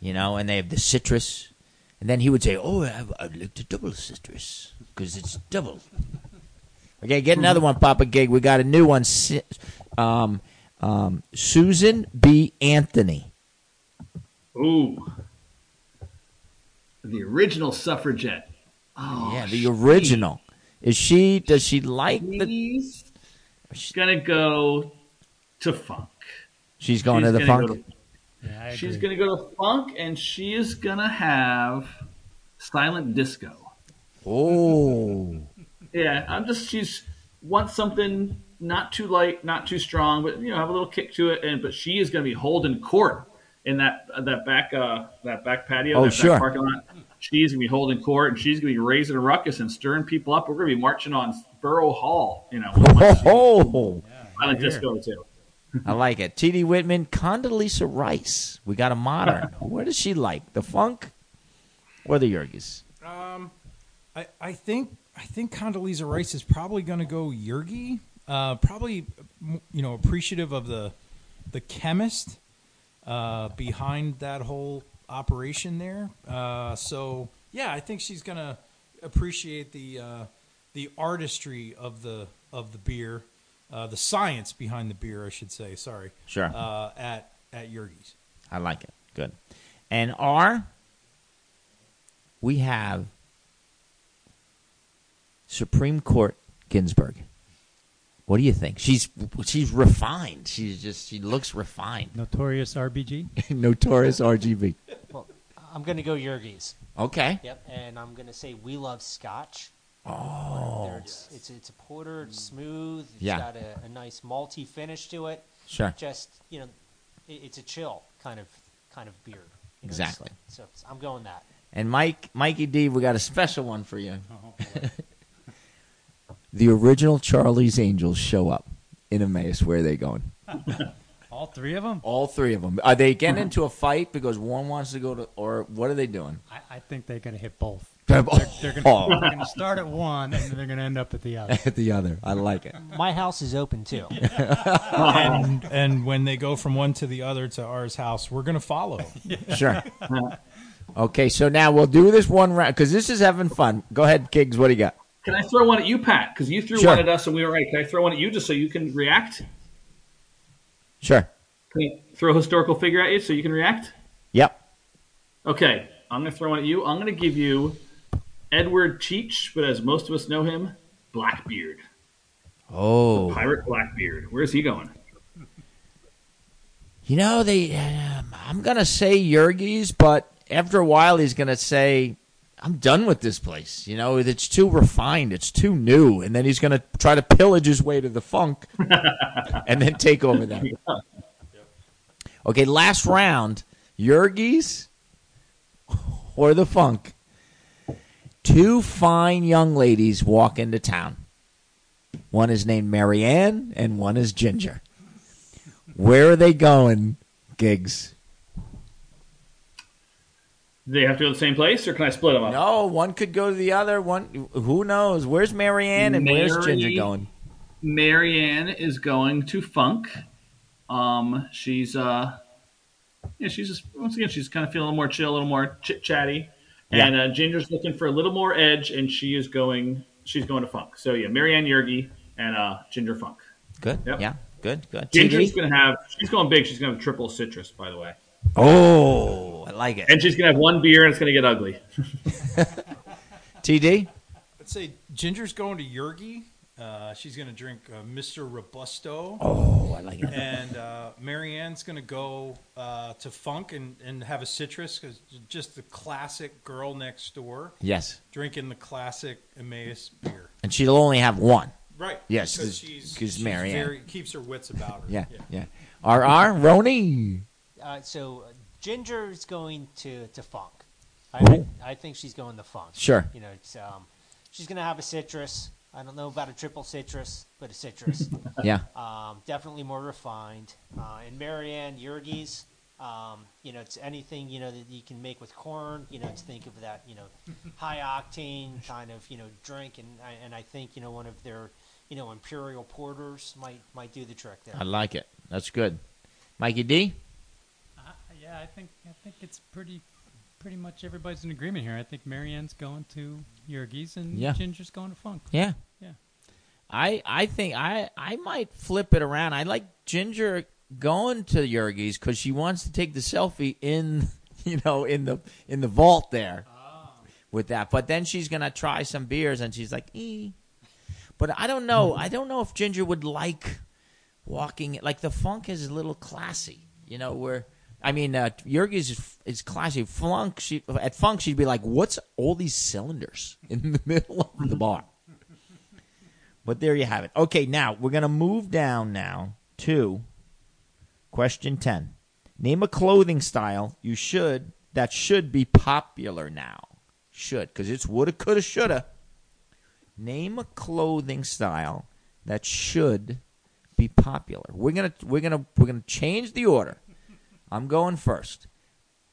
You know, and they have the citrus. And then he would say, Oh, I've, I'd like the double citrus because it's double. Okay, get another one, Papa Gig. We got a new one. Um, um, Susan B. Anthony. Ooh, the original suffragette. Oh, yeah, the original. Is she? Does she like the? She's gonna go to funk. She's going She's to the gonna funk. go to- Yeah, She's going to go to funk, and she is going to have silent disco. oh, Yeah, I'm just she's wants something not too light, not too strong, but you know have a little kick to it. And but she is going to be holding court in that that back uh that back patio, Oh, that sure. back parking lot. She's going to be holding court, and she's going to be raising a ruckus and stirring people up. We're going to be marching on Borough Hall, you know, with oh, silent here. disco too. I like it. T.D. Whitman, Condoleezza Rice. We got a modern. what does she like? The funk or the Yergey's? Um, I, I think I think Condoleezza Rice is probably going to go Yergey. Uh, probably, you know, appreciative of the the chemist uh, behind that whole operation there. Uh, so yeah, I think she's going to appreciate the uh, the artistry of the of the beer, uh, the science behind the beer, I should say. Sorry. Sure. Uh, at at Yergey's. I like it. Good. And R, we have Supreme Court Ginsburg. What do you think? She's she's refined. She's just she looks refined. Notorious RBG. Notorious RGB. Well, I'm going to go Yergey's. Okay. Yep, and I'm going to say we love Scotch. Oh. It's, it's it's a porter. It's smooth. It's Yeah. got a, a nice malty finish to it. Sure. Just you know, it, it's a chill kind of kind of beer. you know, Exactly. So, so I'm going that. And Mike, Mikey D, we got a special one for you. Oh, the original Charlie's Angels show up in Emmaus. Where are they going? All three of them. All three of them. Are they getting into a fight because one wants to go to, or what are they doing? I, I think they're going to hit both. They're, They're going to going to start at one and then they're going to end up at the other. at the other. I like it. My house is open too. and and when they go from one to the other to ours house, we're gonna follow. Sure. Okay, so now we'll do this one round because this is having fun. Go ahead, Kiggs. What do you got? Can I throw one at you, Pat? Because you threw Sure. one at us and we were right. Can I throw one at you just so you can react? Sure. Can I throw a historical figure at you so you can react? Yep. Okay, I'm going to throw one at you. I'm going to give you Edward Teach, but as most of us know him, Blackbeard. Oh, Pirate Blackbeard. Where's he going? you know they. Um, I'm gonna say Yergis, but after a while, he's gonna say, "I'm done with this place." You know, it's too refined, it's too new, and then he's gonna try to pillage his way to the funk, and then take over that. Okay, last round, Yergey's or the funk. Two fine young ladies walk into town. One is named Marianne, and one is Ginger. Where are they going, Gigs? Do they have to go to the same place, or can I split them up? No, one could go to the other. One, who knows? Where's Marianne and where's Ginger going? Marianne is going to Funk. Um, she's uh, yeah, she's just once again she's kind of feeling a little more chill, a little more chit chatty, Yeah. and uh, Ginger's looking for a little more edge, and she is going she's going to Funk. So yeah, Marianne Yergey and uh, Ginger Funk. Good. Yep. Yeah. Good. Good. Ginger's TD? gonna have she's going big. She's gonna have triple citrus, by the way, Oh, I like it. and she's gonna have one beer, and it's gonna get ugly. TD. Let's say Ginger's going to Yergey. Uh, she's gonna drink uh, Mr. Robusto. Oh, I like it. and uh, Marianne's going to go uh, to Funk and, and have a citrus because just the classic girl next door Yes, drinking the classic Emmaus beer. and she'll only have one. Right. Yes, because 'cause- she's, 'cause she's Marianne. very, keeps her wits about her. Yeah. Yeah. RR Roni. Uh, so uh, Ginger's going to to Funk. I, I, I think she's going to Funk. Sure. You know, it's, um, she's going to have a citrus. I don't know about a triple citrus, but a citrus. Yeah. um, definitely more refined. Uh, and Marianne Yergey's, um, you know, it's anything you know that you can make with corn. You know, to think of that, you know, high octane kind of you know drink, and I- and I think you know one of their you know imperial porters might might do the trick there. I like it. That's good. Mikey D. Yeah, I think I think it's pretty pretty much everybody's in agreement here. I think Marianne's going to Yergey's and Yeah. Ginger's going to Funk. Yeah. Yeah. I I think I I might flip it around. I like Ginger going to Yergey's because she wants to take the selfie in you know in the in the vault there ah. with that. But then she's gonna try some beers and she's like, ee. But I don't know. Mm-hmm. I don't know if Ginger would like walking like the funk is a little classy. You know where. I mean, uh, Yergey's is, is classy. Flunk, she, at Funk, she'd be like, "What's all these cylinders in the middle of the bar?" But there you have it. Okay, now we're gonna move down now to question ten. Name a clothing style you should that should be popular now. Should because it's woulda, coulda, shoulda. Name a clothing style that should be popular. We're gonna we're gonna we're gonna change the order. I'm going first.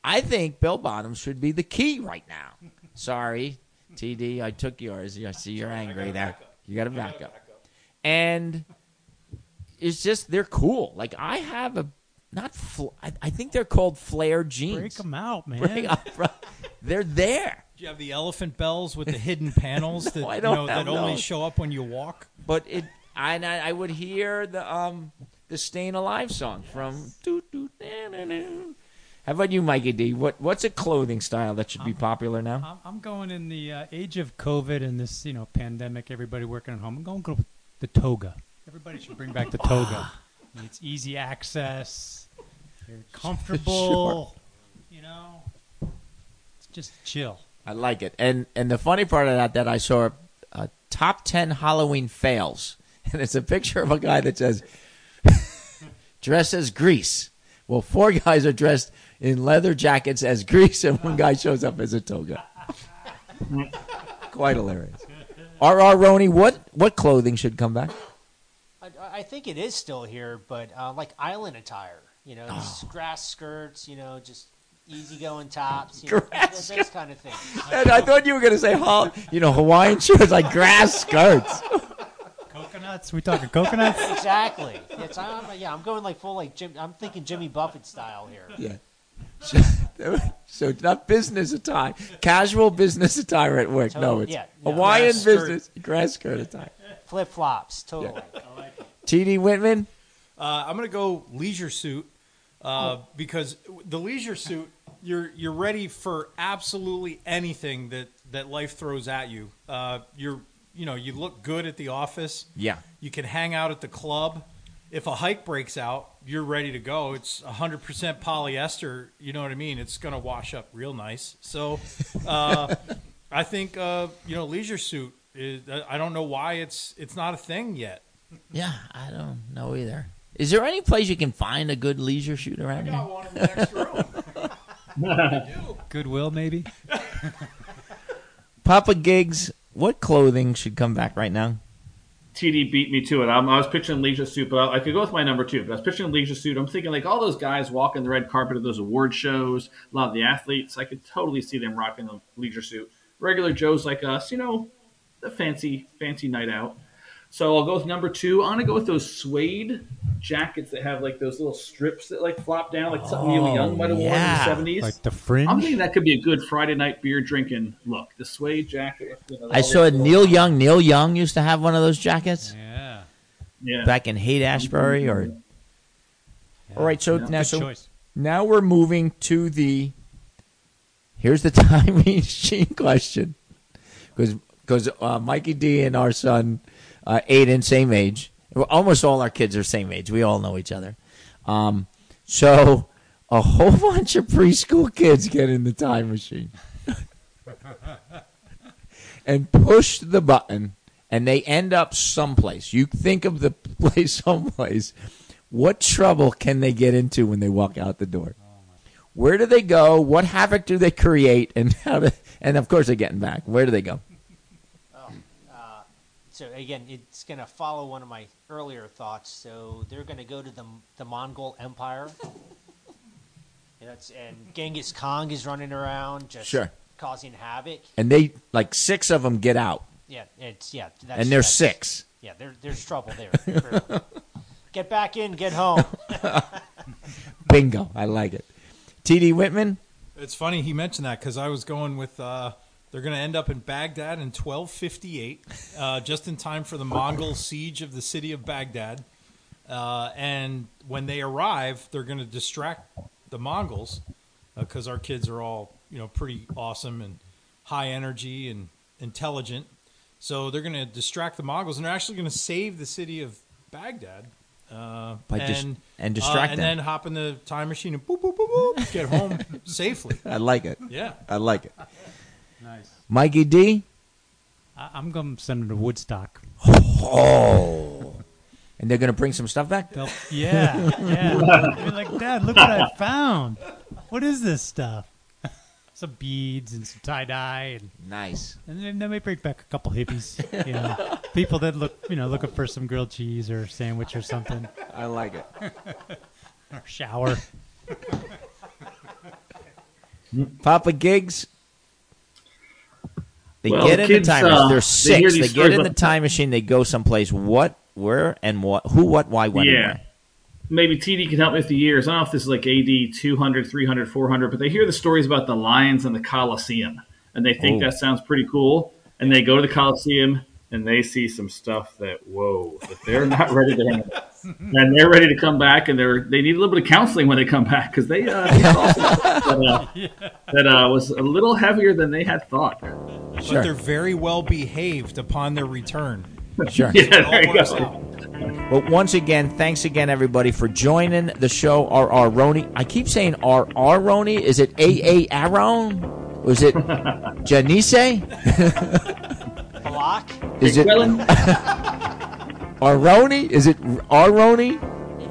I think bell bottoms should be the key right now. Sorry, TD, I took yours. I see you're angry there. You got a backup. And it's just they're cool. Like I have a not. Fl- I, I think they're called flare jeans. Break them out, man. Break 'em, bro. They're there. Do you have the elephant bells with the hidden panels that I you don't know that have only show up when you walk? But it, I, and I I would hear the um the "Staying Alive" song from. Doo, doo, na, na, na. How about you, Mikey D? What what's a clothing style that should be popular now? I'm, going in the uh, age of COVID and this, you know, pandemic. Everybody working at home. I'm going to go with the toga. Everybody should bring back the toga. It's easy access. You're comfortable. You know, it's just chill. I like it. And and the funny part of that that I saw uh, top ten Halloween fails, and it's a picture of a guy that says dress as grease. Well, four guys are dressed in leather jackets as grease, and one guy shows up as a toga. Quite hilarious. R.R. Roney, what what clothing should come back? I, I think it is still here, but uh, like island attire, you know, just grass skirts, you know, just easygoing tops, you know, Grass those, those kind of things. And I thought you were going to say, you know, Hawaiian shirts like grass skirts. Coconuts? We talking coconuts? exactly. It's, I'm, yeah, I'm going like full like Jim. I'm thinking Jimmy Buffett style here. Yeah. So, so not business attire, casual business attire at work. No, it's yeah, no. Hawaiian Grass skirt. business grass skirt attire. Flip flops, totally. T.D. Whitman. Uh, I'm going to go leisure suit uh, because the leisure suit you're you're ready for absolutely anything that that life throws at you. Uh, you're you know you look good at the office. Yeah. You can hang out at the club. If a hike breaks out, you're ready to go. It's 100% polyester. You know what I mean? It's going to wash up real nice. So, uh, I think uh, you know leisure suit. Is, I don't know why it's it's not a thing yet. Yeah, I don't know either. Is there any place you can find a good leisure shoot around here? one in the next room. Goodwill, maybe? Papa Gigs, what clothing should come back right now? TD beat me to it. I'm, I was pitching leisure suit, but I, I could go with my number two. But I was pitching leisure suit. I'm thinking like all those guys walking the red carpet of those award shows, a lot of the athletes. I could totally see them rocking the leisure suit. Regular Joes like us, you know, the fancy fancy night out. So I'll go with number two. I'm gonna go with those suede jackets that have like those little strips that like flop down, like something Neil Young might have yeah. worn in the 70s. Like the fringe? I'm thinking that could be a good Friday night beer drinking look. The suede jacket. you know, I saw those little- Neil Young. Neil Young used to have one of those jackets yeah. Yeah. back in Haight Ashbury. Or all right, so Yeah. now Good so choice. now we're moving to the. Here's the time machine question, because because uh, Mikey D and our son uh, Aiden same age. Almost all our kids are same age. We all know each other. Um, so a whole bunch of preschool kids get in the time machine and push the button, and they end up someplace. You think of the place someplace. What trouble can they get into when they walk out the door? Where do they go? What havoc do they create? And how do, and of course they're getting back. Where do they go? So again, it's going to follow one of my earlier thoughts. So they're going to go to the the Mongol Empire. And, that's, and Genghis Khan is running around just Sure. causing havoc. And they like six of them get out, Yeah, it's yeah. That's, and there's that's- six. Yeah, there, there's trouble there. get back in, get home. Bingo! I like it. T.D. Whitman. It's funny he mentioned that because I was going with. Uh, they're going to end up in Baghdad in 1258, uh, just in time for the Mongol siege of the city of Baghdad. Uh, and when they arrive, they're going to distract the Mongols because our kids are all you know pretty awesome and high energy and intelligent. So they're going to distract the Mongols, and they're actually going to save the city of Baghdad. Uh, and dis- and uh, distract and them. then hop in the time machine and boop boop boop boop get home safely. I like it. Yeah. I like it. Nice. Mikey D. I- I'm going to send them to Woodstock. Oh. And they're gonna bring some stuff back. They'll, yeah, yeah. You're like, Dad, look what I found. What is this stuff? some beads and some tie dye, and, Nice. and then they may bring back a couple hippies. You know, people that look, you know, looking for some grilled cheese or sandwich or something, I like it. or shower. Papa Gigs. They Well, get in kids, the time. uh, they're six. They, these get in the time machine. They go someplace. What, where, and what? Who, what, why, when, and Yeah. where. maybe TD can help me with the years. I don't know if this is like AD 200, 300, 400, but they hear the stories about the lions and the Colosseum, and they think Oh. that sounds pretty cool. And they go to the Colosseum, and they see some stuff that whoa, that they're not ready to handle, and they're ready to come back, and they're they need a little bit of counseling when they come back because they uh, they saw some stuff that, uh, that uh, was a little heavier than they had thought. But Sure. they're very well behaved upon their return. Sure. Yeah, there you go. out. Well, once again, thanks again, everybody, for joining the show. R. R. Roney. I keep saying R. R. Roney. Is it A. A. Aaron? Or is it Janice? Block. Is it Well, Aroni? Is it Aroni?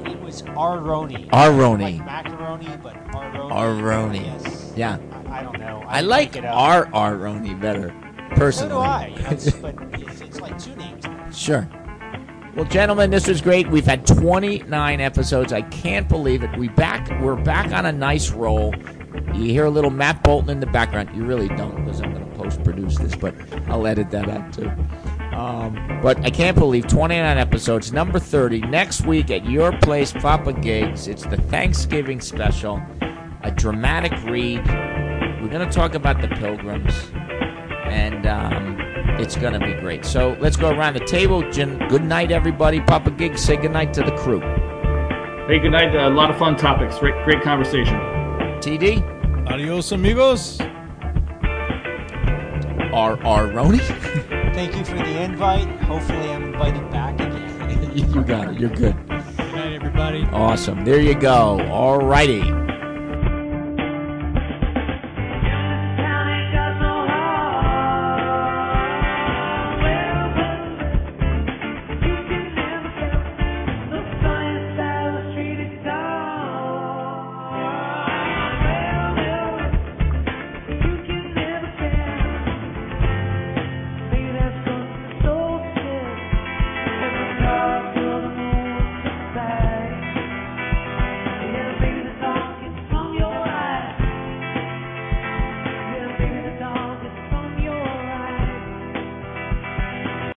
It was Aroni. Aroni. Like macaroni, but Aroni. Aroni. Yes. Yeah. I, I don't know. I didn't like it up. R. Aroni better, So personally. do I. It's, but it's, it's like two names. Sure. Well, gentlemen, this was great. We've had 29 episodes. I can't believe it. We back. We're back on a nice roll. You hear a little Matt Bolton in the background. You really don't, because I'm going to post produce this, but I'll edit that out too. Um, but I can't believe 29 episodes. Number 30 next week at your place, Papa Gigs. It's the Thanksgiving special. A dramatic read. We're going to talk about the Pilgrims, and um, it's going to be great. So let's go around the table. Jen, good night, everybody. Papa Gigs, say good night to the crew. hey, good night. A lot of fun topics. Great, great conversation. TD, Adios, amigos. R. R. Roney. Thank you for the invite. Hopefully, I'm invited back again. you got it. You're good. Good night, everybody. Awesome. There you go. All righty.